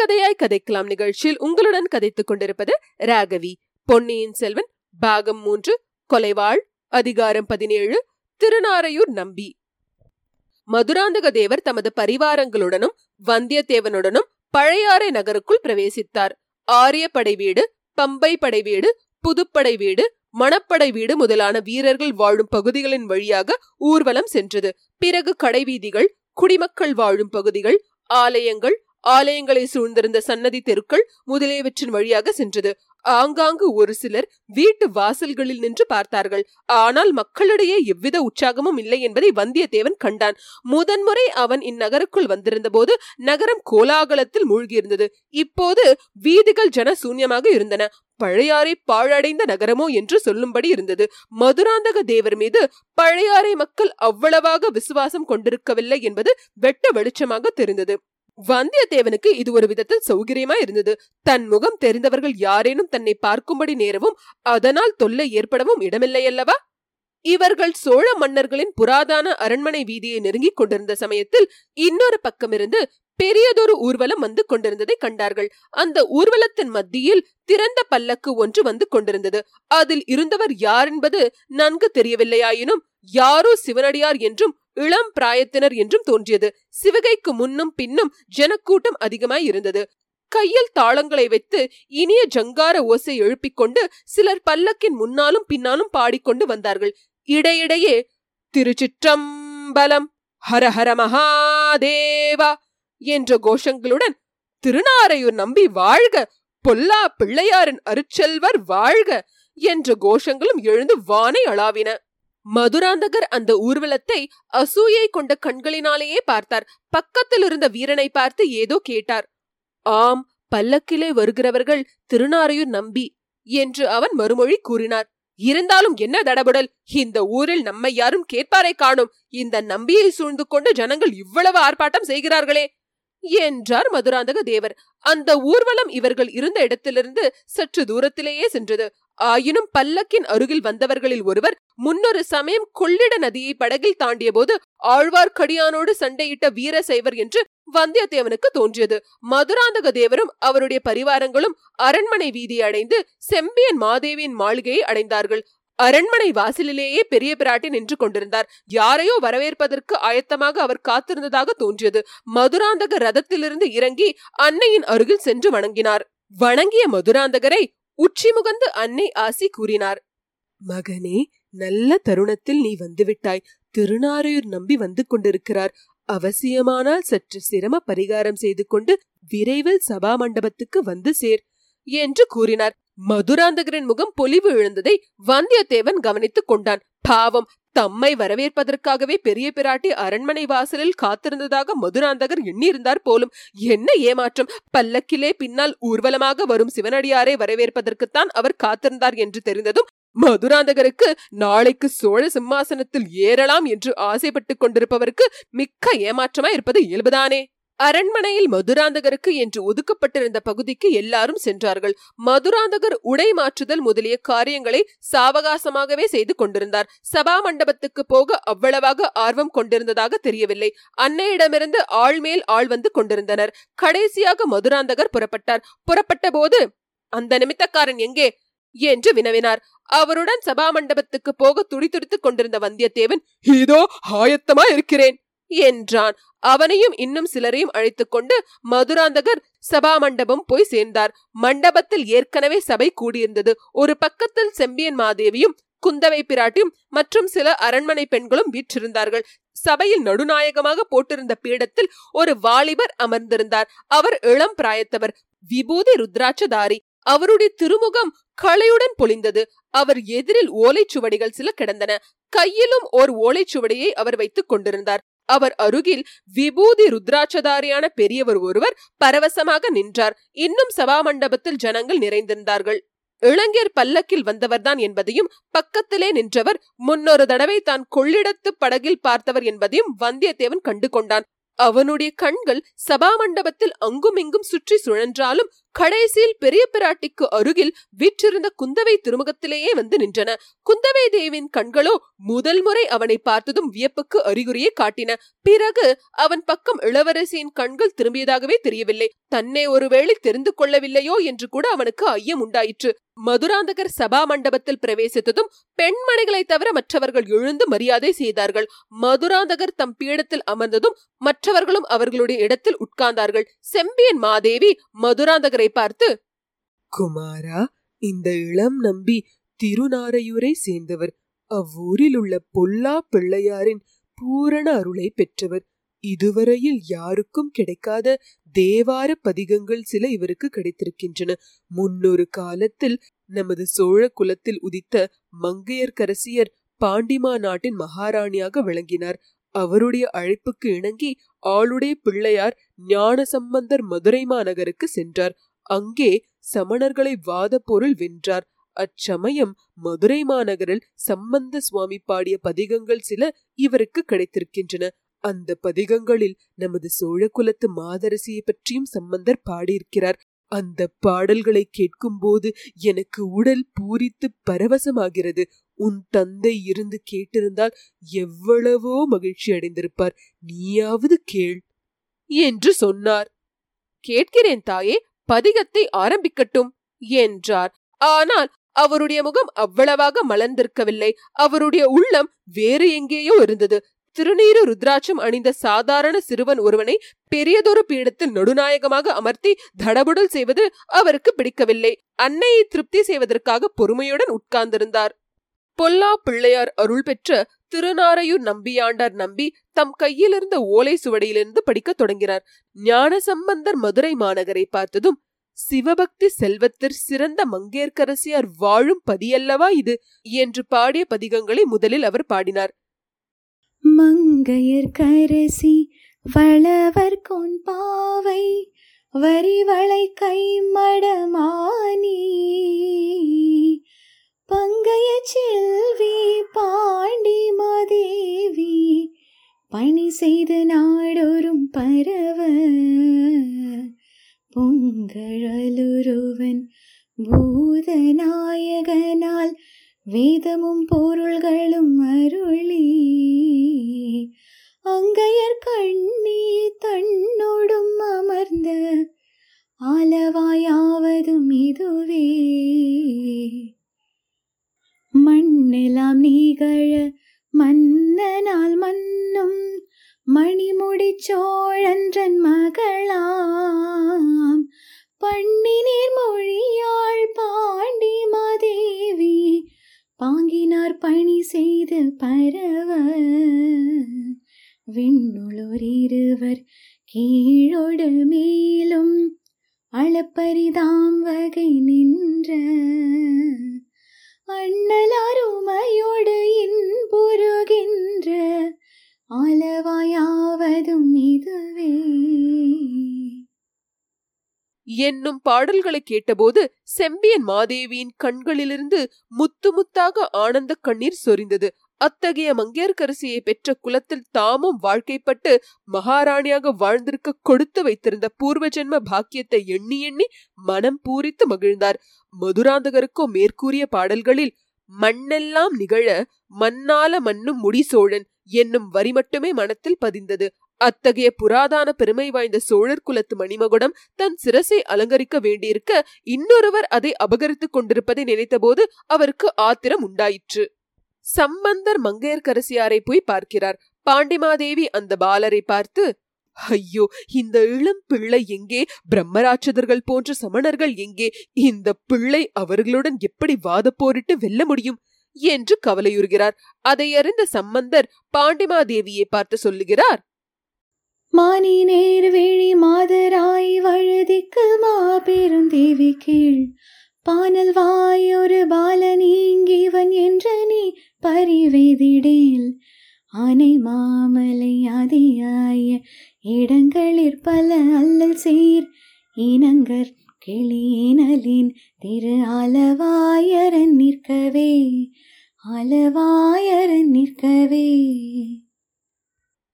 கதையாய் கதைக்கலாம் நிகழ்ச்சியில் உங்களுடன் கதைத்துக் கொண்டிருப்பது ராகவி. பொன்னியின் செல்வன் பாகம் மூன்று கொலைவாள் அதிகாரம் பதினேழு திருநாரையூர் நம்பி. மதுராந்தக தேவர் தமது பரிவாரங்களுடனும் வந்தியத்தேவனுடனும் பழையாறை நகருக்குள் பிரவேசித்தார். ஆரிய படை வீடு பம்பை படை வீடு புதுப்படை வீடு மணப்படை வீடு முதலான வீரர்கள் வாழும் பகுதிகளின் வழியாக ஊர்வலம் சென்றது. பிறகு கடைவீதிகள் குடிமக்கள் வாழும் பகுதிகள் ஆலயங்கள் ஆலயங்களை சூழ்ந்திருந்த சன்னதி தெருக்கள் முதலியவற்றின் வழியாக சென்றது. ஆங்காங்கு ஒரு சிலர் வீட்டு வாசல்களில் நின்று பார்த்தார்கள். ஆனால் மக்களிடையே எவ்வித உற்சாகமும் இல்லை என்பதை வந்தியத்தேவன் கண்டான். முதன்முறை அவன் இந்நகருக்குள் வந்திருந்த போது நகரம் கோலாகலத்தில் மூழ்கியிருந்தது. இப்போது வீதிகள் ஜன சூன்யமாக இருந்தன. பழையாறை பாழடைந்த நகரமோ என்று சொல்லும்படி இருந்தது. மதுராந்தக தேவர் மீது பழையாறை மக்கள் அவ்வளவாக விசுவாசம் கொண்டிருக்கவில்லை என்பது வெட்ட வெளிச்சமாக தெரிந்தது. வந்தியத்தேவனுக்கு இது ஒரு விதத்தில் சௌகரியமா இருந்தது. தன் முகம் தெரிந்தவர்கள் யாரேனும் தன்னை பார்க்கும்படி நேரவும் அதனால் தொல்லை ஏற்படவும் இடமில்லை அல்லவா? இவர்கள் சோழ மன்னர்களின் புராதான அரண்மனை வீதியை நெருங்கிக் கொண்டிருந்த சமயத்தில் இன்னொரு பக்கமிருந்து பெரியதொரு ஊர்வலம் வந்து கொண்டிருந்ததை கண்டார்கள். அந்த ஊர்வலத்தின் மத்தியில் திறந்த பல்லக்கு ஒன்று வந்து கொண்டிருந்தது. அதில் இருந்தவர் யார் என்பது நன்கு தெரியவில்லையாயினும் யாரோ சிவனடியார் என்றும் இளம் பிராயத்தினர் என்றும் தோன்றியது. சிவகைக்கு முன்னும் பின்னும் ஜனக்கூட்டம் அதிகமாய் இருந்தது. கையில் தாளங்களை வைத்து இனிய ஜங்கார ஓசை எழுப்பிக் கொண்டு சிலர் பல்லக்கின் முன்னாலும் பின்னாலும் பாடிக்கொண்டு வந்தார்கள். இடையிடையே திருச்சிற்றம்பலம் ஹரஹர மகாதேவா என்ற கோஷங்களுடன் திருநாரையூர் நம்பி வாழ்க பொல்லா பிள்ளையாரின் அருச்செல்வர் வாழ்க என்ற கோஷங்களும் எழுந்து வானை அளாவின. மதுராந்தகர் அந்த ஊர்வலத்தை அசூயை கொண்ட கண்களினாலேயே பார்த்தார். பக்கத்தில் இருந்த வீரனை பார்த்து ஏதோ கேட்டார். ஆம் பல்லக்கிலே வருகிறவர்கள் திருநாரையூர் நம்பி என்று அவன் மறுமொழி கூறினார். இருந்தாலும் என்ன தடபுடல்? இந்த ஊரில் நம்மை யாரும் கேட்பாரை காணும். இந்த நம்பியை சூழ்ந்து கொண்டு ஜனங்கள் இவ்வளவு ஆர்ப்பாட்டம் செய்கிறார்களே என்றார் மதுராந்தக தேவர். அந்த ஊர்வலம் இவர்கள் இருந்த இடத்திலிருந்து சற்று தூரத்திலேயே சென்றது. ஆயினும் பல்லக்கின் அருகில் வந்தவர்களில் ஒருவர் முன்னொரு சமயம் கொள்ளிட நதியை படகில் தாண்டிய போது ஆழ்வார்க்கடியானோடு சண்டையிட்ட வீரசைவர் என்று வந்தியத்தேவனுக்கு தோன்றியது. மதுராந்தக தேவரும் அவருடைய பரிவாரங்களும் அரண்மனை வீதி அடைந்து செம்பியன் மாதேவியின் மாளிகையை அடைந்தார்கள். அரண்மனை வாசலிலேயே பெரிய பிராட்டி நின்று கொண்டிருந்தார். யாரையோ வரவேற்பதற்கு ஆயத்தமாக அவர் காத்திருந்ததாக தோன்றியது. மதுராந்தக ரதத்திலிருந்து இறங்கி அன்னையின் அருகில் சென்று வணங்கினார். வணங்கிய மதுராந்தகரை உச்சி முகந்து அன்னை ஆசி கூறினார் மகனே நல்ல தருணத்தில் நீ வந்துவிட்டாய். திருநாரையூர் நம்பி வந்து கொண்டிருக்கிறார். அவசியமானால் சற்று சிரம பரிகாரம் செய்து கொண்டு விரைவில் சபா மண்டபத்துக்கு வந்து சேர் என்று கூறினார். மதுராந்தகரின் முகம் பொலிவு இழந்ததை வந்தியத்தேவன் கவனித்துக் கொண்டான். பாவம் தம்மை வரவேற்பதற்காகவே பெரிய பிராட்டி அரண்மனை வாசலில் காத்திருந்ததாக மதுராந்தகர் எண்ணியிருந்தார் போலும். என்ன ஏமாற்றம்! பல்லக்கிலே பின்னால் ஊர்வலமாக வரும் சிவனடியாரை வரவேற்பதற்குத்தான் அவர் காத்திருந்தார் என்று தெரிந்ததும் மதுராந்தகருக்கு நாளைக்கு சோழ சிம்மாசனத்தில் ஏறலாம் என்று ஆசைப்பட்டுக் கொண்டிருப்பவருக்கு மிக்க ஏமாற்றமாய் இருப்பது இயல்புதானே! அரண்மனையில் மதுராந்தகருக்கு என்று ஒதுக்கப்பட்டிருந்த பகுதிக்கு எல்லாரும் சென்றார்கள். மதுராந்தகர் உடை மாற்றுதல் முதலிய காரியங்களை சாவகாசமாகவே செய்து கொண்டிருந்தார். சபா மண்டபத்துக்கு போக அவ்வளவாக ஆர்வம் கொண்டிருந்ததாக தெரியவில்லை. அன்னையிடமிருந்து ஆள் மேல் ஆள் வந்து கொண்டிருந்தனர். கடைசியாக மதுராந்தகர் புறப்பட்டார். புறப்பட்ட போது அந்த நிமித்தக்காரன் எங்கே? என்று வினவினார். அவருடன் சபா மண்டபத்துக்கு போக துடிதுடித்துக் கொண்டிருந்த வந்தியத்தேவன் இதோ ஆயத்தமா இருக்கிறேன் என்றான். அவனையும் இன்னும் சிலரையும் அழைத்துக் கொண்டு மதுராந்தகர் சபா மண்டபம் போய் சேர்ந்தார். மண்டபத்தில் ஏற்கனவே சபை கூடியிருந்தது. ஒரு பக்கத்தில் செம்பியன் மாதேவியும் குந்தவை பிராட்டியும் மற்றும் சில அரண்மனை பெண்களும் வீற்றிருந்தார்கள். சபையில் நடுநாயகமாக போட்டிருந்த பீடத்தில் ஒரு வாலிபர் அமர்ந்திருந்தார். அவர் இளம் பிராயத்தவர் விபூதி ருத்ராட்சதாரி. அவருடைய திருமுகம் களையுடன் பொழிந்தது அவர் எதிரில் ஓலைச்சுவடிகள் சில கிடந்தன. கையிலும் ஓர் ஓலைச்சுவடியை அவர் வைத்துக் கொண்டிருந்தார். அவர் அருகில் விபூதி ருத்ராட்சதாரியான பெரியவர் ஒருவர் பரவசமாக நின்றார். இன்னும் சபா மண்டபத்தில் ஜனங்கள் நிறைந்திருந்தார்கள். இளைஞர் பல்லக்கில் வந்தவர்தான் என்பதையும் பக்கத்திலே நின்றவர் முன்னொரு தடவை தான் கொள்ளிடத்து படகில் பார்த்தவர் என்பதையும் வந்தியத்தேவன் கண்டு கொண்டான் அவனுடைய கண்கள் சபா மண்டபத்தில் அங்குமிங்கும் சுற்றி சுழன்றாலும் கடைசியில் பெரிய பிராட்டிக்கு அருகில் வீற்றிருந்த குந்தவை திருமுகத்திலேயே வந்து நின்றன. குந்தவை தேவின் கண்களோ முதல் முறை அவனை பார்த்ததும் வியப்புக்கு அறிகுறியை காட்டின. பிறகு அவன் பக்கம் இளவரசியின் கண்கள் திரும்பியதாகவே தெரியவில்லை. தன்னை ஒருவேளை தெரிந்து கொள்ளவில்லையோ என்று கூட அவனுக்கு ஐயம் உண்டாயிற்று. மதுராந்தகர் சபா மண்டபத்தில் பிரவேசித்ததும் பெண்மணிகளை தவிர மற்றவர்கள் எழுந்து மரியாதை செய்தார்கள். மதுராந்தகர் தம் பீடத்தில் அமர்ந்ததும் மற்றவர்களும் அவர்களுடைய இடத்தில் உட்கார்ந்தார்கள். செம்பியன் மாதேவி மதுராந்தகரை பார்த்து குமாரா இந்த இளம் நம்பி திருநாரையூரை சேர்ந்தவர். அவ்வூரில் உள்ள பொல்லா பிள்ளையாரின் பூரண அருளை பெற்றவர். இதுவரையில் யாருக்கும் கிடைக்காத தேவார பதிகங்கள் சில இவருக்கு கிடைத்திருக்கின்றன. முன்னொரு காலத்தில் நமது சோழ குலத்தில் உதித்த மங்கையர்க்கரசியர் பாண்டிமா நாட்டின் மகாராணியாக விளங்கினார். அவருடைய அழைப்புக்கு இணங்கி ஆளுடைய பிள்ளையார் ஞான சம்பந்தர் மதுரை மாநகருக்கு சென்றார். அங்கே சமணர்களை வாத பொருள் வென்றார். அச்சமயம் மதுரை மாநகரில் சம்பந்த சுவாமி பாடிய பதிகங்கள் சில இவருக்கு கிடைத்திருக்கின்றன. அந்த பதிகங்களில் நமது சோழ குலத்து மாதரசியை பற்றியும் சம்பந்தர் பாடியிருக்கிறார். அந்த பாடல்களை கேட்கும்போது எனக்கு உடல் பூரித்து பரவசமாகிறது. உன் தந்தை இருந்து கேட்டிருந்தால் எவ்வளவோ மகிழ்ச்சி அடைந்திருப்பார். நீயாவது கேள். என்று சொன்னார். கேட்கிறேன் தாயே பதிகத்தை ஆரம்பிக்கட்டும் என்றார். ஆனால் அவருடைய முகம் அவ்வளவாக மலர்ந்திருக்கவில்லை. அவருடைய உள்ளம் வேறு எங்கேயோ இருந்தது. திருநீரு ருத்ராட்சம் அணிந்த சாதாரண சிறுவன் ஒருவனை பெரியதொரு பீடத்தில் நடுநாயகமாக அமர்த்தி தடபுடல் செய்வது அவருக்கு பிடிக்கவில்லை. அன்னையை திருப்தி செய்வதற்காக பொறுமையுடன் உட்கார்ந்திருந்தார். பொல்லா பிள்ளையார் அருள் பெற்ற திருநாரையூர் நம்பியாண்டார் நம்பி தம் கையிலிருந்த ஓலை சுவடியிலிருந்து படிக்கத் தொடங்கினார். ஞான சம்பந்தர் மதுரை மாநகரை பார்த்ததும் சிவபக்தி செல்வத்திற் சிறந்த மங்கேற்கரசியார் வாழும் பதியல்லவா இது? என்று பாடிய பதிகங்களை முதலில் அவர் பாடினார். மங்கையர் கரசி வளவர் கொன் பாவை வரிவளை கைமடமானி பங்கைய செல்வி பாண்டி மாதேவி பணி செய்து நாடொரும் பரவ. பொங்கழலுருவன் பூதநாயகனால் வேதமும் பொருள்களும் அருளி. அங்கையர் கண்ணி தன்னோடும் அமர்ந்த ஆலவாயாவதும் இதுவே. மண்ணெல்லாம் நீகழ மன்னனால் மன்னும் மணிமுடி சோழன்றன் மகளாம். பண்ணினீர் மொழியாள் பாண்டி மாதேவி பாங்கினார் பணி செய்து பரவ விண்ணுளோர் இருவர் கீழோடு மேலும் அளப்பரிதாம் வகை நின்ற அண்ணலாருமையோடு இன்புருகின்ற அளவாயாவதும் இதுவே. என்னும் பாடல்களை கேட்டபோது செம்பியன் மாதேவியின் கண்களிலிருந்து முத்து முத்தாக ஆனந்த கண்ணீர் சொரிந்தது. அத்தகைய மங்கையர்கரசியை பெற்ற குலத்தில் தாமும் வாழ்க்கைப்பட்டு மகாராணியாக வாழ்ந்திருக்க கொடுத்து வைத்திருந்த பூர்வ ஜென்ம பாக்கியத்தை எண்ணி எண்ணி மனம் பூரித்து மகிழ்ந்தார். மதுராந்தகருக்கோ மேற்கூறிய பாடல்களில் மண்ணெல்லாம் நிகழ மண்ணால மண்ணும் முடிசோழன் என்னும் வரி மட்டுமே மனத்தில் பதிந்தது. அத்தகைய புராதான பெருமை வாய்ந்த சோழர் குலத்து மணிமகுடம் தன் சிரசை அலங்கரிக்க வேண்டியிருக்க இன்னொருவர் அதை அபகரித்துக் கொண்டிருப்பதை நினைத்தபோது அவருக்கு ஆத்திரம் உண்டாயிற்று. சம்பந்தர் மங்கையர்கரசியாரை போய் பார்க்கிறார். பாண்டிமாதேவி அந்த பாலரை பார்த்து ஐயோ இந்த இளம் பிள்ளை எங்கே? பிரம்மராட்சதர்கள் போன்ற சமணர்கள் எங்கே? இந்த பிள்ளை அவர்களுடன் எப்படி வாத போரிட்டு வெல்ல முடியும்? என்று கவலையுறுகிறார். அதை அறிந்த சம்பந்தர் பாண்டிமாதேவியை பார்த்து சொல்லுகிறார் மானி நேர் விழி மாதராய் வழுதிக்கு மாபெரும் தேவி கீழ் பானல் வாயொரு பாலன் இங்கிவன் என்ற நீ பரிவேதிடேல். ஆனை மாமலை அதியாய இடங்களிற் பல அல்லல் சீர் இனங்கர் கிளியினலின் திரு அளவாயரன் நிற்கவே அளவாயரன் நிற்கவே.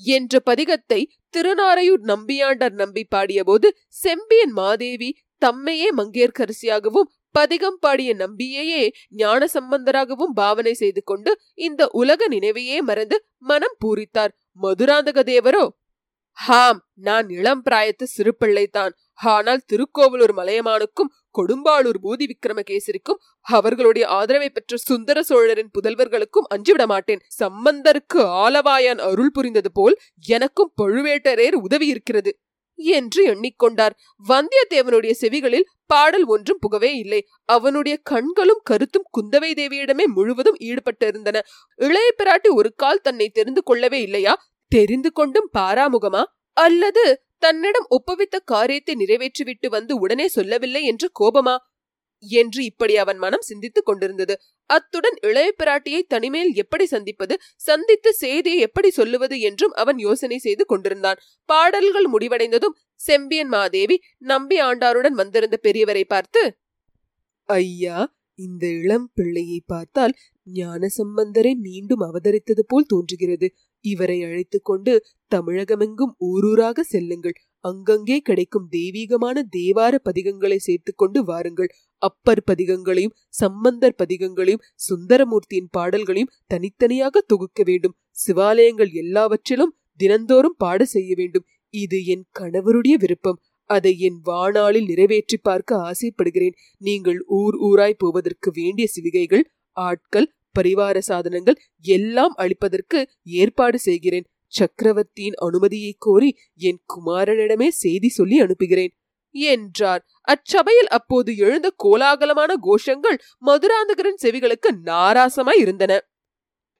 என்ற பதிகத்தை திருநாரையூர் நம்பியாண்டர் நம்பி பாடியபோது செம்பியன் மாதேவி தம்மையே மங்கையர்கரசியாகவும் பதிகம் பாடிய நம்பியையே ஞான சம்பந்தராகவும் பாவனை செய்து கொண்டு இந்த உலக நினைவையே மறந்து மனம் பூரித்தார். மதுராந்தக தேவரோ? ஹாம் நான் இளம் பிராயத்து சிறு பிள்ளைதான் ஆனால் திருக்கோவலூர் மலையமானுக்கும் கொடும்பாளூர் பூதி விக்ரமகேசரிக்கும் அவர்களுடைய ஆதரவை பெற்ற சுந்தர சோழரின் புதல்வர்களுக்கும் அஞ்சுவிட மாட்டேன். சம்பந்தருக்கு ஆலவாயான் அருள் புரிந்தது போல் எனக்கும் பழுவேட்டரையர் உதவி இருக்கிறது என்று எண்ணிக்கொண்டார். வந்தியத்தேவனுடைய செவிகளில் பாடல் ஒன்றும் புகவே இல்லை. அவனுடைய கண்களும் கருத்தும் குந்தவை தேவியிடமே முழுவதும் ஈடுபட்டிருந்தன. இளைய பிராட்டி ஒரு கால் தன்னை தெரிந்து கொள்ளவே இல்லையா? தெரிந்து கொண்டும் பாராமுகமா? அல்லது தன்னிடம் ஒப்புவித்த காரியத்தை நிறைவேற்றிவிட்டு வந்து உடனே சொல்லவில்லை என்று கோபமா? என்று இப்படி அவன் மனம் சிந்தித்துக் கொண்டிருந்தது. அத்துடன் இளைய பிராட்டியை தனிமேல் எப்படி சந்திப்பது சந்தித்து செய்தியை எப்படி சொல்லுவது என்றும் அவன் யோசனை செய்து கொண்டிருந்தான். பாடல்கள் முடிவடைந்ததும் செம்பியன் மாதேவி நம்பி ஆண்டாருடன் வந்திருந்த பெரியவரை பார்த்து ஐயா இந்த இளம் பிள்ளையை பார்த்தால் ஞான சம்பந்தரை மீண்டும் அவதரித்தது போல் தோன்றுகிறது. இவரை அழைத்துக் கொண்டு தமிழகமெங்கும் ஊரூராக செல்லுங்கள். அங்கங்கே கிடைக்கும் தெய்வீகமான தேவார பதிகங்களை சேர்த்துக்கொண்டு வாருங்கள். அப்பர் பதிகங்களையும் சம்பந்தர் பதிகங்களையும் சுந்தரமூர்த்தியின் பாடல்களையும் தனித்தனியாக தொகுக்க வேண்டும். சிவாலயங்கள் எல்லாவற்றிலும் தினந்தோறும் பாட செய்ய வேண்டும். இது என் கணவருடைய விருப்பம். அதை என் வாணாளில் நிறைவேற்றி பார்க்க ஆசைப்படுகிறேன். நீங்கள் ஊர் ஊராய் போவதற்கு வேண்டிய சிவிகைகள் ஆட்கள் பரிவார சாதனங்கள் எல்லாம் அளிப்பதற்கு ஏற்பாடு செய்கிறேன். சக்கரவர்த்தியின் அனுமதியை கோரி என் குமாரனிடமே செய்தி சொல்லி அனுப்புகிறேன். என்றார். அச்சபையில் அப்போது எழுந்த கோலாகலமான கோஷங்கள் மதுராந்தகரின் செவிகளுக்கு நாராசமாய் இருந்தன.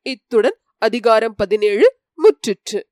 இத்துடன் அதிகாரம் பதினேழு முற்றிற்று.